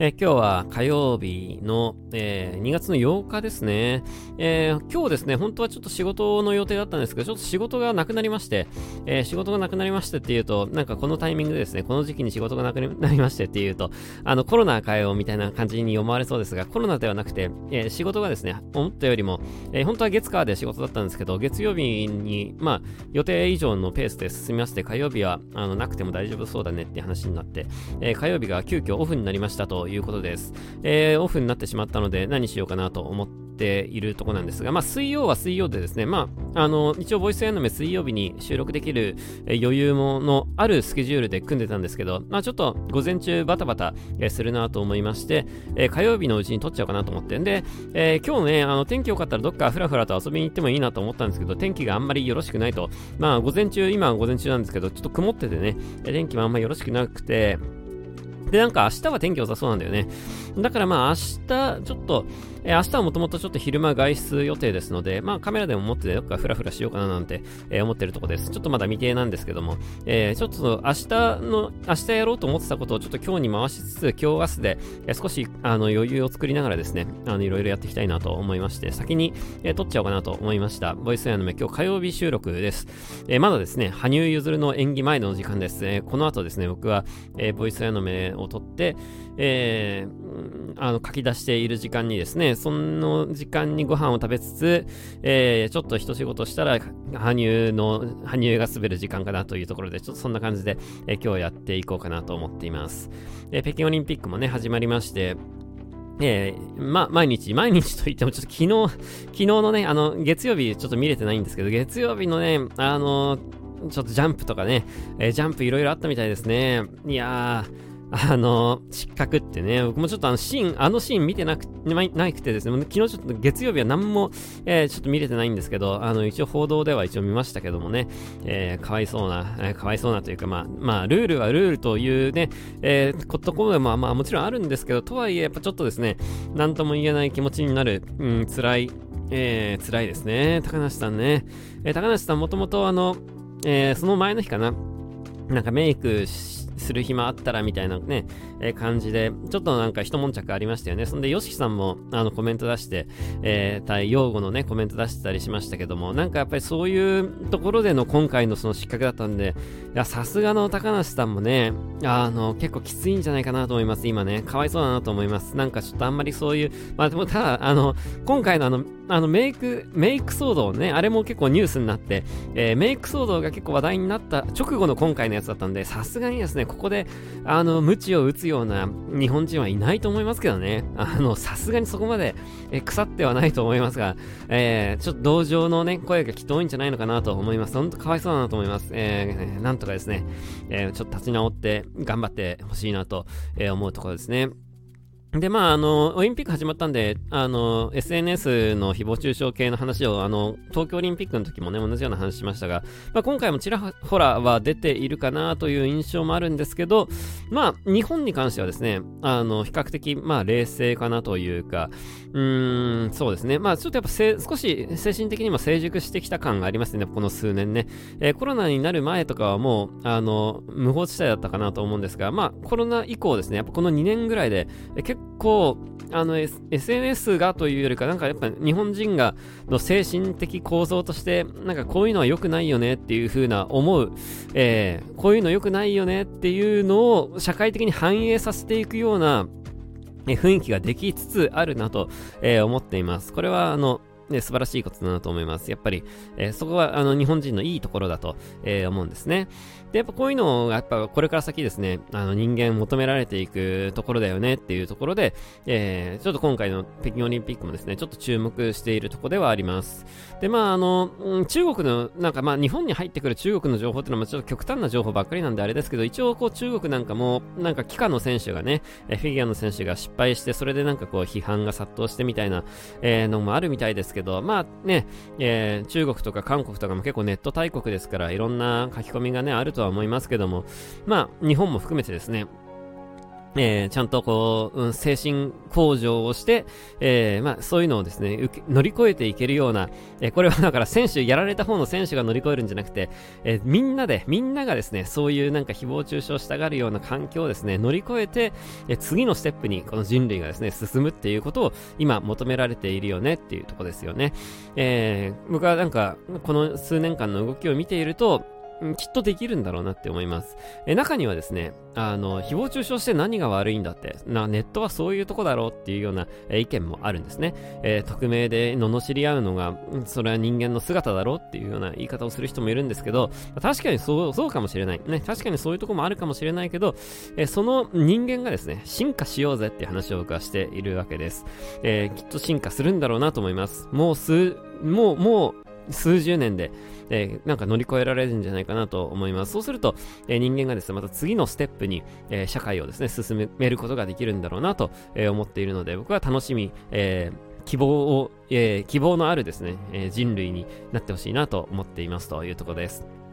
え、今日は火曜日の、えー、2月の8日ですね、えー、今日ですね、本当はちょっと仕事の予定だったんですけど、ちょっと仕事がなくなりまして、え仕事がなくなりましてっていうと、なんかこのタイミングでですね、この時期に仕事がなくなりましてっていうと、あの、コロナかよみたいな感じに思われそうですが、コロナではなくて、え仕事がですね、思ったよりも、え本当は月火で仕事だったんですけど、月曜日に、まあ、予定以上のペースで進みまして、火曜日は、あの、なくても大丈夫そうだねって話になって、え火曜日が急遽オフになりましたとということです。えー、オフになってしまったので何しようかなと思っているとこなんですが、まあ、水曜は水曜でですね、まあ、あの、一応、ボイスエンドメ水曜日に収録できる、余裕ものあるスケジュールで組んでたんですけど、まあ、ちょっと午前中バタバタ、するなと思いまして、えー、火曜日のうちに撮っちゃおうかなと思ってんで、えー、今日ね、あの、天気良かったらどっかふらふらと遊びに行ってもいいなと思ったんですけど、天気があんまりよろしくないと、まあ、午前中、今は午前中なんですけど、ちょっと曇っててね、天気もあんまりよろしくなくて、で、なんか明日は天気良さそうなんだよね。だからまあ明日、ちょっと、えー、明日はもともとちょっと昼間外出予定ですので、まあカメラでも持ってどっかフラフラしようかななんて、えー、思ってるとこです。ちょっとまだ未定なんですけども、えー、ちょっと明日の、明日やろうと思ってたことをちょっと今日に回しつつ、今日明日で、え、少しあの余裕を作りながらですね、あのいろいろやっていきたいなと思いまして、先に、えー、撮っちゃおうかなと思いました。ボイスアの目、今日火曜日収録です。え、まだですね、羽生結弦の演技前の時間です。え、この後ですね、僕は、え、ボイスアの目を撮って、えー、あの書き出している時間にですね、その時間にご飯を食べつつ、えー、ちょっと一仕事したら、羽生の、羽生が滑る時間かなというところで、ちょっとそんな感じで、えー、今日やっていこうかなと思っています。えー、北京オリンピックもね、始まりまして、えー、ま、毎日、毎日と言ってもちょっと昨日、昨日のね、あの、月曜日ちょっと見れてないんですけど、月曜日のね、あのちょっとジャンプとかね、えー、ジャンプいろいろあったみたいですね。いやー、あの、失格ってね、僕もちょっとあのシーン、あのシーン見てなくないくてですね、昨日ちょっと月曜日は何も、えー、ちょっと見れてないんですけど、あの、一応報道では一応見ましたけどもね、えー、かわいそうな、えー、かわいそうなというか、まあ、まあ、ルールはルールというね、えー、こところも、まあ、もちろんあるんですけど、とはいえ、やっぱちょっとですね、なんとも言えない気持ちになる、うん、辛い、えー、辛いですね。高梨さんね。えー、高梨さんもともとあの、えー、その前の日かな、なんかメイクしする暇あったらみたいなね、えー、感じで、ちょっとなんか一悶着ありましたよね。そんで、ヨシキさんもあのコメント出して、えー、対用語のね、コメント出してたりしましたけども、なんかやっぱりそういうところでの今回のその失格だったんで、いや、さすがの高梨さんもね、あの、結構きついんじゃないかなと思います、今ね。かわいそうだなと思います。なんかちょっとあんまりそういう、まあでもただ、あの、今回のあの、あのメイク、メイク騒動ね、あれも結構ニュースになって、えー、メイク騒動が結構話題になった直後の今回のやつだったんで、さすがにですね、ここで、あの、鞭を打つような日本人はいないと思いますけどね。あの、さすがにそこまで、え腐ってはないと思いますが、えー、ちょっと同情のね、声がきっと多いんじゃないのかなと思います。ほんとかわいそうだなと思います。えー、なんとかですね、えー、ちょっと立ち直って頑張ってほしいなと、え思うところですね。で、まあ、あの、オリンピック始まったんで、あの、SNS の誹謗中傷系の話を、あの、東京オリンピックの時もね、同じような話しましたが、まあ、今回もちらほらは出ているかなという印象もあるんですけど、まあ、日本に関してはですね、あの、比較的、まあ、冷静かなというか、うーん、そうですね。まあ、ちょっとやっぱ少し精神的にも成熟してきた感がありますね、この数年ね。えー、コロナになる前とかはもう、あの、無法地帯だったかなと思うんですが、まあ、コロナ以降ですね、やっぱこの2年ぐらいで、え結構、あの、S、SNS がというよりか、なんかやっぱ日本人が、の精神的構造として、なんかこういうのは良くないよねっていう風な思う、えー、こういうの良くないよねっていうのを社会的に反映させていくような、え雰囲気ができつつあるなと、えー、思っています。これは、あの、ね、素晴らしいことだなと思います。やっぱり、えー、そこはあの日本人のいいところだと、えー、思うんですね。で、やっぱこういうのが、やっぱこれから先ですね、あの人間求められていくところだよねっていうところで、えー、ちょっと今回の北京オリンピックもですね、ちょっと注目しているところではあります。で、まあ、あの、中国の、なんかまあ、日本に入ってくる中国の情報っていうのはちょっと極端な情報ばっかりなんであれですけど、一応こう中国なんかも、なんか帰化の選手がね、フィギュアの選手が失敗して、それでなんかこう批判が殺到してみたいな、えー、のもあるみたいですけど、まあね、えー、中国とか韓国とかも結構ネット大国ですから、いろんな書き込みがね、あるととは思いますけども、まあ、日本も含めてですね、えー、ちゃんとこう、うん、精神向上をして、えー、まあ、そういうのをですね、乗り越えていけるような、えー、これはだから選手、やられた方の選手が乗り越えるんじゃなくて、えみんなで、みんながですね、そういうなんか誹謗中傷したがるような環境をですね、乗り越えて、え次のステップにこの人類がですね、進むっていうことを今求められているよねっていうとこですよね。え僕はなんか、この数年間の動きを見ていると、きっとできるんだろうなって思います。え中にはですね、あの、誹謗中傷して何が悪いんだって、な、ネットはそういうとこだろうっていうような、え意見もあるんですね。えー、匿名で罵り合うのが、それは人間の姿だろうっていうような言い方をする人もいるんですけど、確かにそう、そうかもしれない。ね、確かにそういうとこもあるかもしれないけど、えー、その人間がですね、進化しようぜっていう話を僕はしているわけです。えー、きっと進化するんだろうなと思います。もう数、もう、もう、数十年で、えー、なんか乗り越えられるんじゃないかなと思います。そうすると、えー、人間がですね、また次のステップに、えー、社会をですね、進めることができるんだろうなと、え思っているので、僕は楽しみ、え希望を、え希望のあるですね、え人類になってほしいなと思っていますというところです。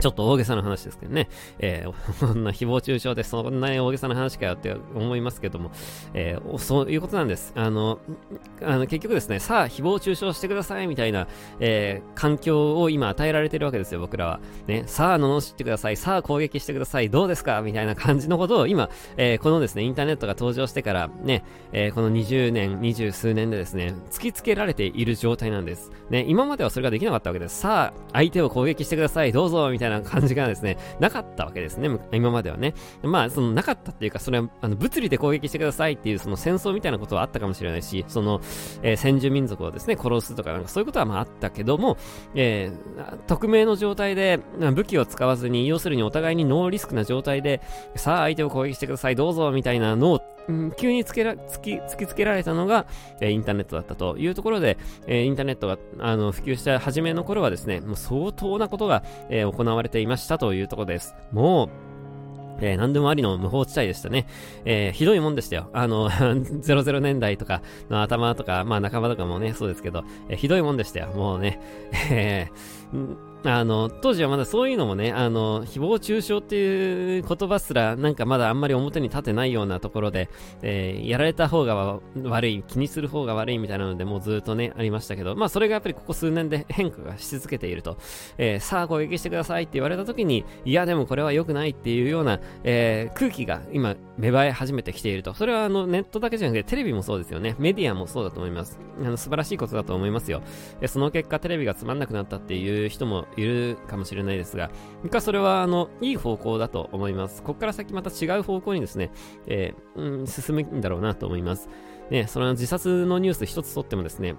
ちょっと大げさな話ですけどね。えー、そんな誹謗中傷でそんなに大げさな話かよって思いますけども、えー、そういうことなんです。あの、あの結局ですね、さあ誹謗中傷してくださいみたいな、えー、環境を今与えられてるわけですよ、僕らは。ね、さあ罵ってください、さあ攻撃してください、どうですかみたいな感じのことを今、えー、このですね、インターネットが登場してからね、えー、この20年、20数年でですね、突きつけられている状態なんです。ね、今まではそれができなかったわけです。さあ、相手を攻撃してください、どうぞみたいなたいな感じがですね、なかったわけですね、今まではね。まあ、そのなかったっていうか、それは、あの、物理で攻撃してくださいっていう、その戦争みたいなことはあったかもしれないし、その、えー、先住民族をですね、殺すとか、なんかそういうことはまああったけども、えー、匿名の状態で、武器を使わずに、要するにお互いにノーリスクな状態で、さあ相手を攻撃してください、どうぞ、みたいなのを、うん、急につけら、突き、突きつけられたのが、えー、インターネットだったというところで、えー、インターネットが、あの、普及した初めの頃はですね、もう相当なことが、えー、行われていましたというところです。もう、えー、何でもありの無法地帯でしたね。えー、ひどいもんでしたよ。あの、00年代とかの頭とか、まあ仲間とかもね、そうですけど、えー、ひどいもんでしたよ。もうね、えー、あの、当時はまだそういうのもね、あの、誹謗中傷っていう言葉すら、なんかまだあんまり表に立てないようなところで、えー、やられた方が悪い、気にする方が悪いみたいなので、もうずっとね、ありましたけど、まあそれがやっぱりここ数年で変化がし続けていると、えー、さあ攻撃してくださいって言われた時に、いやでもこれは良くないっていうような、えー、空気が今、芽生え始めてきていると。それはあの、ネットだけじゃなくて、テレビもそうですよね。メディアもそうだと思います。あの、素晴らしいことだと思いますよ。その結果、テレビがつまんなくなったっていう人もいるかもしれないですが、僕はそれは、あの、いい方向だと思います。ここから先また違う方向にですね、えー、うん、進むんだろうなと思います。ね、その自殺のニュース一つとってもですね、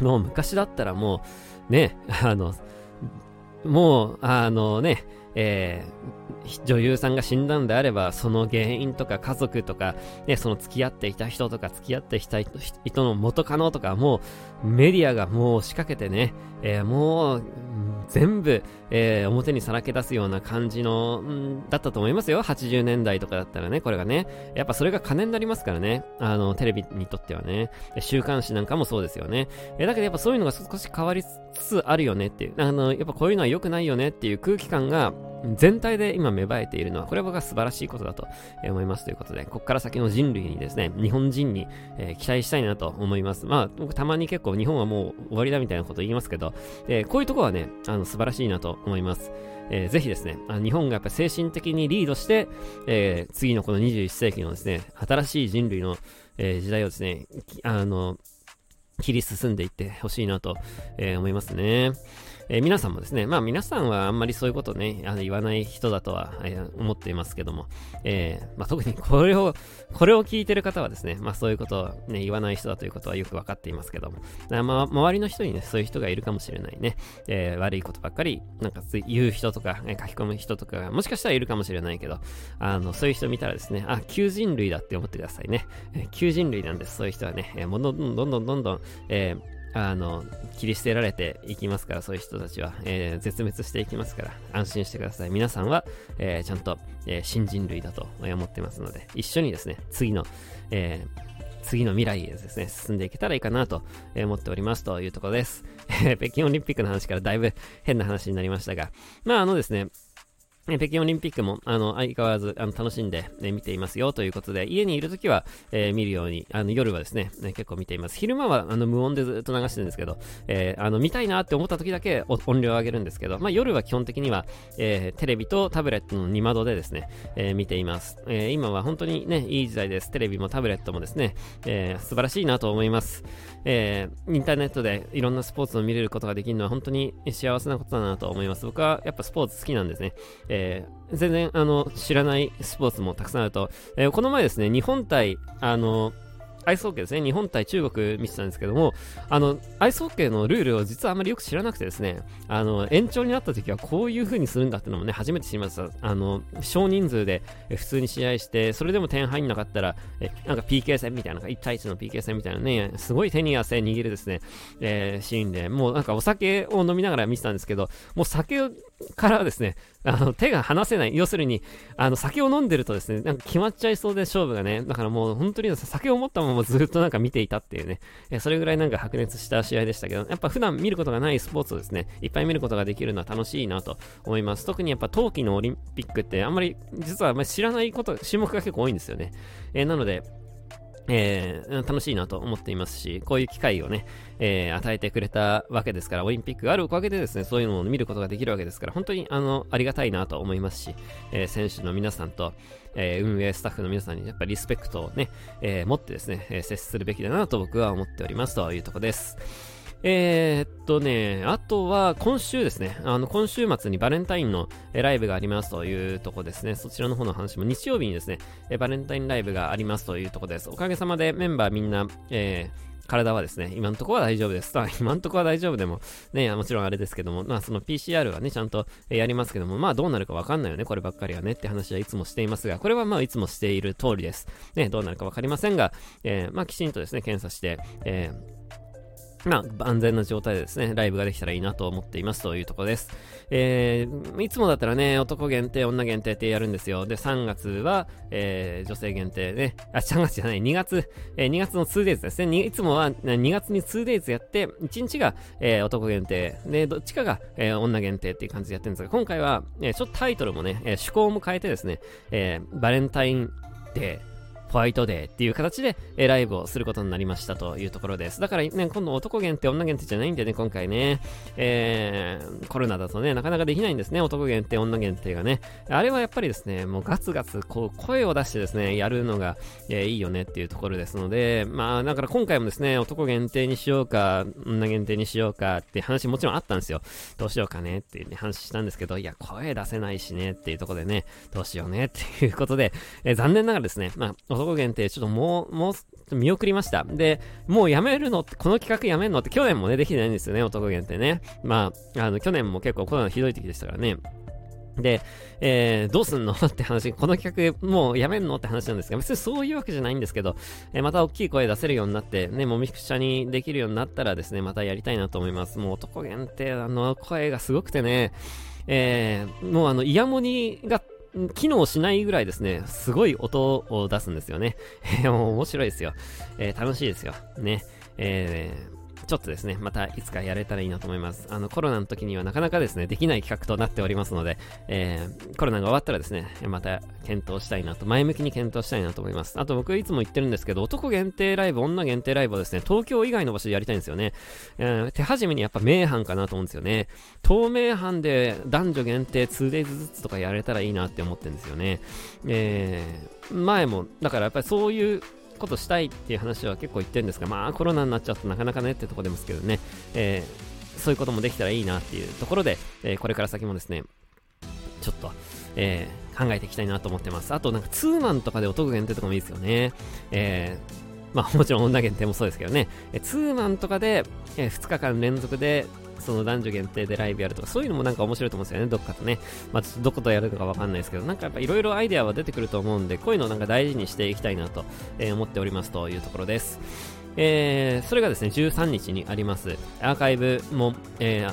もう昔だったらもう、ね、あの、もう、あのね、えー、女優さんが死んだんであれば、その原因とか家族とか、ね、その付き合っていた人とか付き合っていた人の元カノとか、もうメディアがもう仕掛けてね、えー、もう全部、えー、表にさらけ出すような感じの、んだったと思いますよ。80年代とかだったらね、これがね。やっぱそれが金になりますからね。あの、テレビにとってはね。週刊誌なんかもそうですよね。えだけどやっぱそういうのが少し変わりつつあるよねっていう。あの、やっぱこういうのは良くないよねっていう空気感が、全体で今芽生えているのは、これは僕は素晴らしいことだと思いますということで、ここから先の人類にですね、日本人に、えー、期待したいなと思います。まあ、僕たまに結構日本はもう終わりだみたいなこと言いますけど、えー、こういうところはね、あの素晴らしいなと思います。えー、ぜひですね、あ日本がやっぱ精神的にリードして、えー、次のこの21世紀のですね、新しい人類の、えー、時代をですね、あの、切り進んでいってほしいなと、えー、思いますね。えー、皆さんもですね、まあ皆さんはあんまりそういうことね、あの言わない人だとは、思っていますけども、えー、まあ特にこれを、これを聞いてる方はですね、まあそういうことをね、言わない人だということはよくわかっていますけども、まあ周りの人にね、そういう人がいるかもしれないね、え、悪いことばっかり、なんか言う人とか、ね、書き込む人とかもしかしたらいるかもしれないけど、あの、そういう人見たらですね、あ、旧人類だって思ってくださいね。えー、旧人類なんです、そういう人はね、え、もうどんどんどんどんどんどん、えーあの、切り捨てられていきますから、そういう人たちは、えー、絶滅していきますから、安心してください。皆さんは、えー、ちゃんと、えー、新人類だと思ってますので、一緒にですね、次の、え次の未来へですね、進んでいけたらいいかなと思っておりますというところです。北京オリンピックの話からだいぶ変な話になりましたが、まああのですね、え北京オリンピックも、あの、相変わらず、あの、楽しんで、ね、見ていますよ、ということで、家にいるときは、えー、見るように、あの、夜はですね、ね結構見ています。昼間は、あの、無音でずっと流してるんですけど、えー、あの、見たいなって思ったときだけ音量を上げるんですけど、まあ、夜は基本的には、えー、テレビとタブレットの2窓でですね、え、見ています。え、今は本当にね、いい時代です。テレビもタブレットもですね、え、素晴らしいなと思います。え、インターネットでいろんなスポーツを見れることができるのは本当に幸せなことだなと思います。僕はやっぱスポーツ好きなんですね。えー全然、あの、知らないスポーツもたくさんあると、えー、この前ですね、日本対、あの、アイスホッケーですね、日本対中国見てたんですけども、あの、アイスホッケーのルールを実はあまりよく知らなくてですね、あの、延長になった時はこういう風にするんだってのもね、初めて知りました。あの、少人数で普通に試合して、それでも点入んなかったら、え、なんか PK 戦みたいな、1対1の PK 戦みたいなね、すごい手に汗握るですね、えー、シーンで、もうなんかお酒を飲みながら見てたんですけど、もう酒からですね、あの、手が離せない。要するに、あの、酒を飲んでるとですね、なんか決まっちゃいそうで勝負がね、だからもう本当に酒を持ったままずっとなんか見ていたっていうね、えそれぐらいなんか白熱した試合でしたけど、やっぱ普段見ることがないスポーツをですね、いっぱい見ることができるのは楽しいなと思います。特にやっぱ冬季のオリンピックってあんまり、実はあんまり知らないこと、種目が結構多いんですよね。え、なので、えー、楽しいなと思っていますし、こういう機会をね、えー、与えてくれたわけですから、オリンピックがあるおかげでですね、そういうのを見ることができるわけですから、本当にあの、ありがたいなと思いますし、えー、選手の皆さんと、えー、運営スタッフの皆さんにやっぱりリスペクトをね、え持ってですね、え接するべきだなと僕は思っておりますというところです。えー、っとね、あとは今週ですね、あの今週末にバレンタインのライブがありますというとこですね、そちらの方の話も日曜日にですね、バレンタインライブがありますというとこです。おかげさまでメンバーみんな、えー体はですね、今のとこは大丈夫です。今のとこは大丈夫でも、ね、もちろんあれですけども、まあその PCR はね、ちゃんとやりますけども、まあどうなるかわかんないよね、こればっかりはねって話はいつもしていますが、これはまあいつもしている通りです。ね、どうなるかわかりませんが、えー、まあきちんとですね、検査して、えーまあ、安全な状態でですね、ライブができたらいいなと思っていますというところです。えー、いつもだったらね、男限定、女限定ってやるんですよ。で、3月は、えー、女性限定ね、あ、3月じゃない、2月、えー、2月の 2days ですね。いつもは2月に 2days やって、1日が、えー、男限定、で、どっちかが、えー、女限定っていう感じでやってるんですが、今回は、えー、ちょっとタイトルもね、えー、趣向も変えてですね、えー、バレンタインデー、ホワイトデーっていう形で、えライブをすることになりましたというところです。だからね、今度男限定、女限定じゃないんでね、今回ね、えー、コロナだとね、なかなかできないんですね、男限定、女限定がね。あれはやっぱりですね、もうガツガツ、こう、声を出してですね、やるのが、えー、いいよねっていうところですので、まあ、だから今回もですね、男限定にしようか、女限定にしようかって話もちろんあったんですよ。どうしようかねっていう、ね、話したんですけど、いや、声出せないしねっていうところでね、どうしようねっていうことで、えー、残念ながらですね、まあ、男限定、ちょっともう、もう、見送りました。で、もうやめるのって、この企画やめるのって去年もね、できてないんですよね、男限定ね。まあ、あの、去年も結構コロナひどい時でしたからね。で、えー、どうすんのって話、この企画もうやめんのって話なんですが、別にそういうわけじゃないんですけど、えー、また大きい声出せるようになって、ね、もみくちゃにできるようになったらですね、またやりたいなと思います。もう男限定、あの声がすごくてね、えー、もうあの、イヤモニが機能しないぐらいですね、すごい音を出すんですよね。面白いですよ。えー、楽しいですよ。ね。えー、ちょっとですね、またいつかやれたらいいなと思います。あの、コロナの時にはなかなかですね、できない企画となっておりますので、えー、コロナが終わったらですね、また検討したいなと、前向きに検討したいなと思います。あと僕いつも言ってるんですけど、男限定ライブ、女限定ライブをですね、東京以外の場所でやりたいんですよね。えー、手始めにやっぱ名阪かなと思うんですよね。東名阪で男女限定 2days ずつとかやれたらいいなって思ってるんですよね。えー、前も、だからやっぱりそういうことしたいっていう話は結構言ってるんですが、まあコロナになっちゃうとなかなかねってとこですけどね、えー、そういうこともできたらいいなっていうところで、えー、これから先もですね、ちょっと、えー、考えていきたいなと思ってます。あとなんかツーマンとかでお得限定とかもいいですよね。えー、まあもちろん女限定もそうですけどね、えツーマンとかで、えー、2日間連続でその男女限定でライブやるとか、そういうのもなんか面白いと思うんですよね、どっかとね。まあ、どことやるのかわかんないですけど、なんかやっぱいろいろアイデアは出てくると思うんで、こういうのをなんか大事にしていきたいなと、え、思っておりますというところです。えー、それがですね、13日にあります。アーカイブも、えー、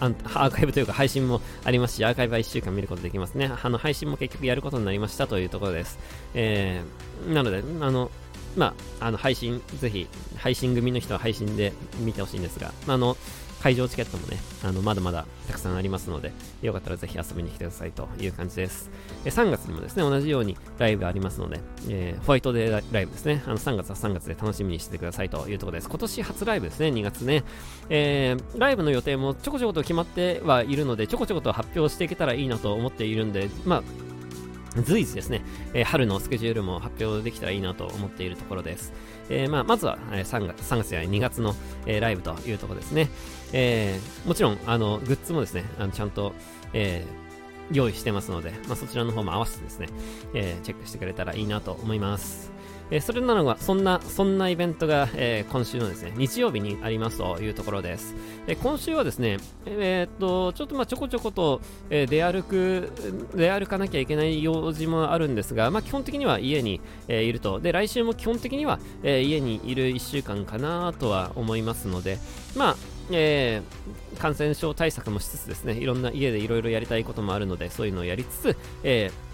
アーカイブというか配信もありますし、アーカイブは1週間見ることできますね。あの配信も結局やることになりましたというところです。えー、なので、あの、まあ、あの配信、ぜひ、配信組の人は配信で見てほしいんですが、あの、会場チケットもね、あのまだまだたくさんありますので、よかったらぜひ遊びに来てくださいという感じです。え3月にもですね、同じようにライブありますので、えー、ホワイトデーライブですね、あの3月は3月で楽しみにしてくださいというところです。今年初ライブですね、2月ね、えー、ライブの予定もちょこちょこと決まってはいるので、ちょこちょこと発表していけたらいいなと思っているんで、まあ、随時ですね、えー、春のスケジュールも発表できたらいいなと思っているところです。えー、まあ、まずは、え、3, 月3月や2月の、え、ライブというところですね。え、もちろん、あの、グッズもですね、あのちゃんと、えー、用意してますので、まあ、そちらの方も合わせてですね、え、チェックしてくれたらいいなと思います。え、それなのが、そんな、そんなイベントが、え、今週のですね、日曜日にありますというところです。え、今週はですね、え、っと、ちょっとまあちょこちょこと、え、出歩く、出歩かなきゃいけない用事もあるんですが、まあ基本的には家に、え、いると。で、来週も基本的には、え、家にいる1週間かなとは思いますので、まあ、えー、感染症対策もしつつですね、いろんな家でいろいろやりたいこともあるので、そういうのをやりつつ、えー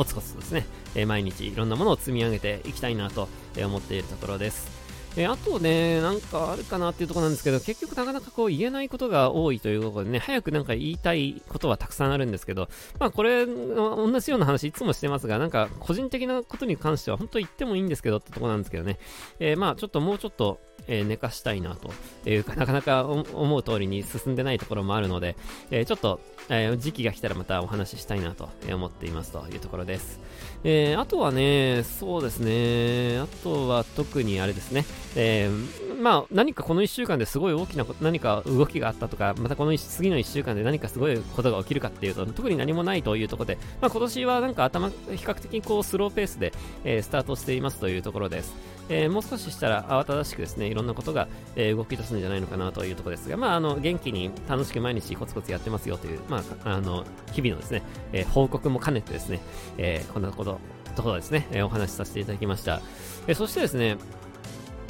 コツコツですね、え、毎日いろんなものを積み上げていきたいなと思っているところです。え、あとね、なんかあるかなっていうところなんですけど、結局なかなかこう言えないことが多いというころでね、早くなんか言いたいことはたくさんあるんですけど、まあこれ、同じような話いつもしてますが、なんか個人的なことに関しては本当言ってもいいんですけどってところなんですけどね、えー、まあちょっともうちょっと、えー、寝かしたいなというか、なかなか思う通りに進んでないところもあるので、えー、ちょっと、え、時期が来たらまたお話ししたいなと思っていますというところです。えー、あとはね、そうですね、あとは特にあれですね、えー、まあ何かこの1週間ですごい大きな何か動きがあったとか、またこの次の1週間で何かすごいことが起きるかっていうと、特に何もないというところで、まあ今年はなんか頭、比較的こうスローペースで、えー、スタートしていますというところです。えー、もう少ししたら慌ただしくですね、いろんなことが、えー、動き出すんじゃないのかなというところですが、まあ、あの、元気に楽しく毎日コツコツやってますよという、まあ、あの、日々のですね、えー、報告も兼ねてですね、えこんなこと、ところですね、えお話しさせていただきました。えそしてですね、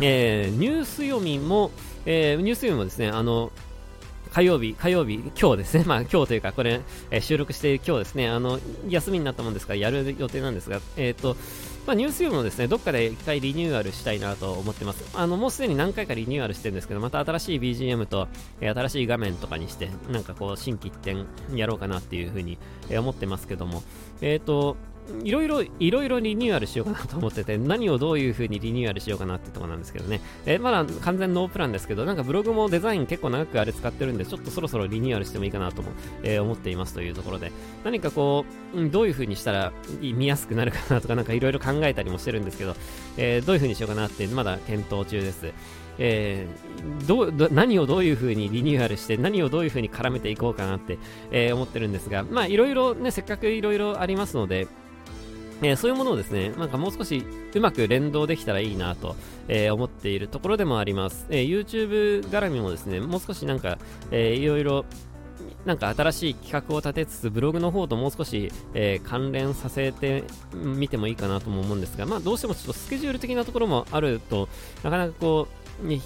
えニュース読みも、えニュース読みもですね、あの、火曜日、火曜日、今日ですね、まあ今日というか、これ、えー、収録している今日ですね、あの、休みになったもんですから、やる予定なんですが、えっ、ー、と、まあ、ニュース読むもですね、どっかで一回リニューアルしたいなと思ってます。あの、もうすでに何回かリニューアルしてるんですけど、また新しい BGM と、えー、新しい画面とかにして、なんかこう、新規一点やろうかなっていうふうに、えー、思ってますけども、えっ、ー、と、いろいろ、いろいろリニューアルしようかなと思ってて、何をどういう風にリニューアルしようかなってとこなんですけどね。え、まだ完全ノープランですけど、なんかブログもデザイン結構長くあれ使ってるんで、ちょっとそろそろリニューアルしてもいいかなとも、えー、思っていますというところで、何かこう、どういう風にしたら見やすくなるかなとか、なんかいろいろ考えたりもしてるんですけど、えー、どういう風にしようかなってまだ検討中です。えー、どど何をどういう風にリニューアルして何をどういう風に絡めていこうかなって、えー、思ってるんですが、まあいろいろね、せっかくいろいろありますので、えー、そういうものをですね、なんかもう少しうまく連動できたらいいなと、えー、思っているところでもあります。えー、YouTube 絡みもですね、もう少しなんか、えー、いろいろなんか新しい企画を立てつつ、ブログの方ともう少し、えー、関連させてみてもいいかなとも思うんですが、まあどうしてもちょっとスケジュール的なところもあると、なかなかこう、ね、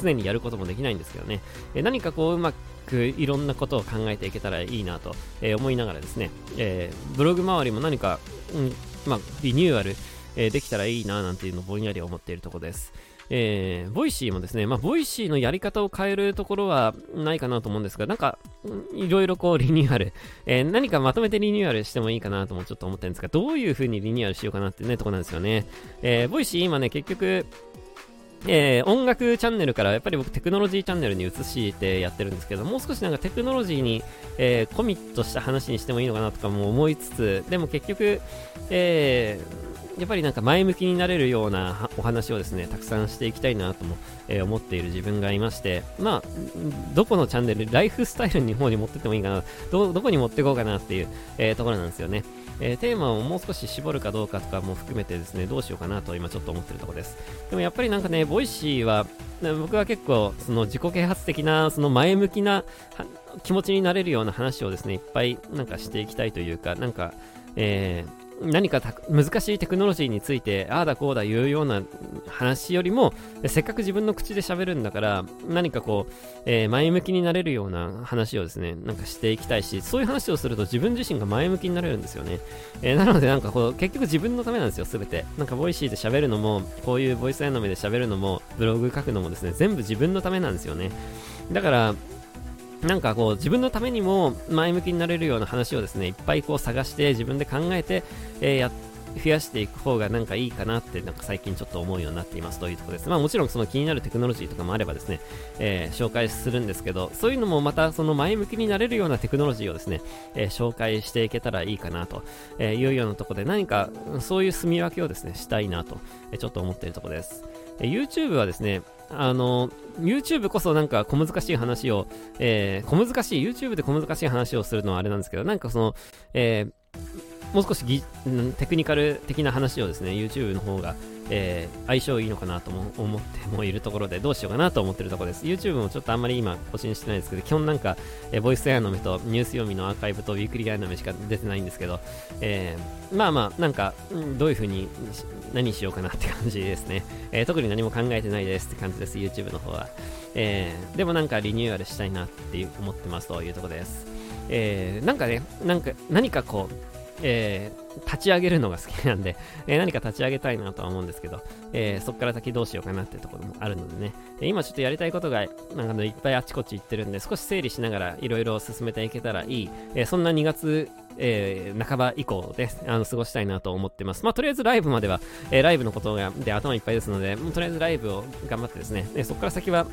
常にやることもできないんですけどね、えー、何かこううまくいろんなことを考えていけたらいいなと、えー、思いながらですね、えー、ブログ周りも何かうん、まあ、リニューアル、えー、できたらいいななんていうのをぼんやり思っているところです。えー、 Voicy もですね、まあ、 Voicy のやり方を変えるところはないかなと思うんですが、なんか、いろいろこうリニューアル、えー、何かまとめてリニューアルしてもいいかなともちょっと思ってるんですが、どういう風にリニューアルしようかなってね、とこなんですよね。えー、 Voicy 今ね、結局、えー、音楽チャンネルからやっぱり僕テクノロジーチャンネルに移してやってるんですけど、もう少しなんかテクノロジーに、えー、コミットした話にしてもいいのかなとかも思いつつ、でも結局、えー、やっぱりなんか前向きになれるようなお話をですね、たくさんしていきたいなとも、え、思っている自分がいまして、まあ、どこのチャンネル、ライフスタイルの方に持ってってもいいかな、ど、どこに持っていこうかなっていう、え、ところなんですよね。えー、テーマをもう少し絞るかどうかとかも含めてですね、どうしようかなと今ちょっと思ってるところです。でもやっぱりなんかね、 Voicy は、僕は結構、その自己啓発的な、その前向きな気持ちになれるような話をですね、いっぱいなんかしていきたいというか、なんか、えー、何か難しいテクノロジーについて、ああだこうだ言うような話よりも、せっかく自分の口で喋るんだから、何かこう、えー、前向きになれるような話をですね、なんかしていきたいし、そういう話をすると自分自身が前向きになれるんですよね。えー、なのでなんかこう、結局自分のためなんですよ、すべて。なんか Voicy で喋るのも、こういうボイスアヤノ.メで喋るのも、ブログ書くのもですね、全部自分のためなんですよね。だから、なんかこう自分のためにも前向きになれるような話をですね、いっぱいこう探して自分で考えて、えー、や増やしていく方がなんかいいかなってなんか最近ちょっと思うようになっていますというところです。まあもちろんその気になるテクノロジーとかもあればですね、えー、紹介するんですけど、そういうのもまたその前向きになれるようなテクノロジーをですね、えー、紹介していけたらいいかなというようなところで何かそういう住み分けをですね、したいなと、えちょっと思っているところです。え YouTube はですね、あの、YouTube こそなんか小難しい話を、えー、小難しい、YouTube で小難しい話をするのはあれなんですけど、なんかその、えー、もう少しテクニカル的な話をですね、YouTube の方が、えー、相性いいのかなとも思ってもいるところで、どうしようかなと思ってるところです。YouTube もちょっとあんまり今更新してないですけど、基本なんか、えー、ボイスアヤノ.メとニュース読みのアーカイブとウィークリーアヤノ.メしか出てないんですけど、えー、まあまあ、なんか、どういう風に、何しようかなって感じですね。え、特に何も考えてないですって感じです、YouTube の方は。えー、でもなんかリニューアルしたいなって思ってますというところです。え、なんかね、なんか、何かこう、え、立ち上げるのが好きなんで、えー、何か立ち上げたいなとは思うんですけど、えー、そこから先どうしようかなっていうところもあるのでね、え今ちょっとやりたいことがなんかいっぱいあちこち行ってるんで、少し整理しながらいろいろ進めていけたらいい、えそんな2月、え半ば以降であの過ごしたいなと思ってます。まあ、とりあえずライブまでは、えライブのことがで頭いっぱいですので、もうとりあえずライブを頑張ってですね、えそこから先は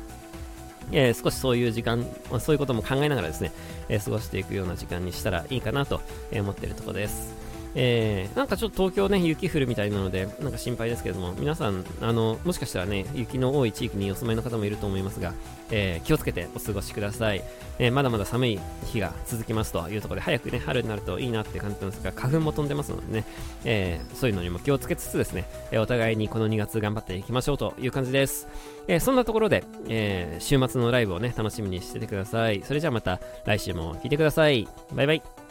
えー、少しそういう時間、そういうことも考えながらですね、え、過ごしていくような時間にしたらいいかなと思っているところです。えー、なんかちょっと東京ね、雪降るみたいなので、なんか心配ですけれども、皆さん、あの、もしかしたらね、雪の多い地域にお住まいの方もいると思いますが、えー、気をつけてお過ごしください。えー、まだまだ寒い日が続きますというところで、早くね、春になるといいなって感じなんですが、花粉も飛んでますのでね、えー、そういうのにも気をつけつつですね、えお互いにこの2月頑張っていきましょうという感じです。えそんなところで、え週末のライブをね、楽しみにしててください。それじゃあまた来週も聞いてください。バイバイ。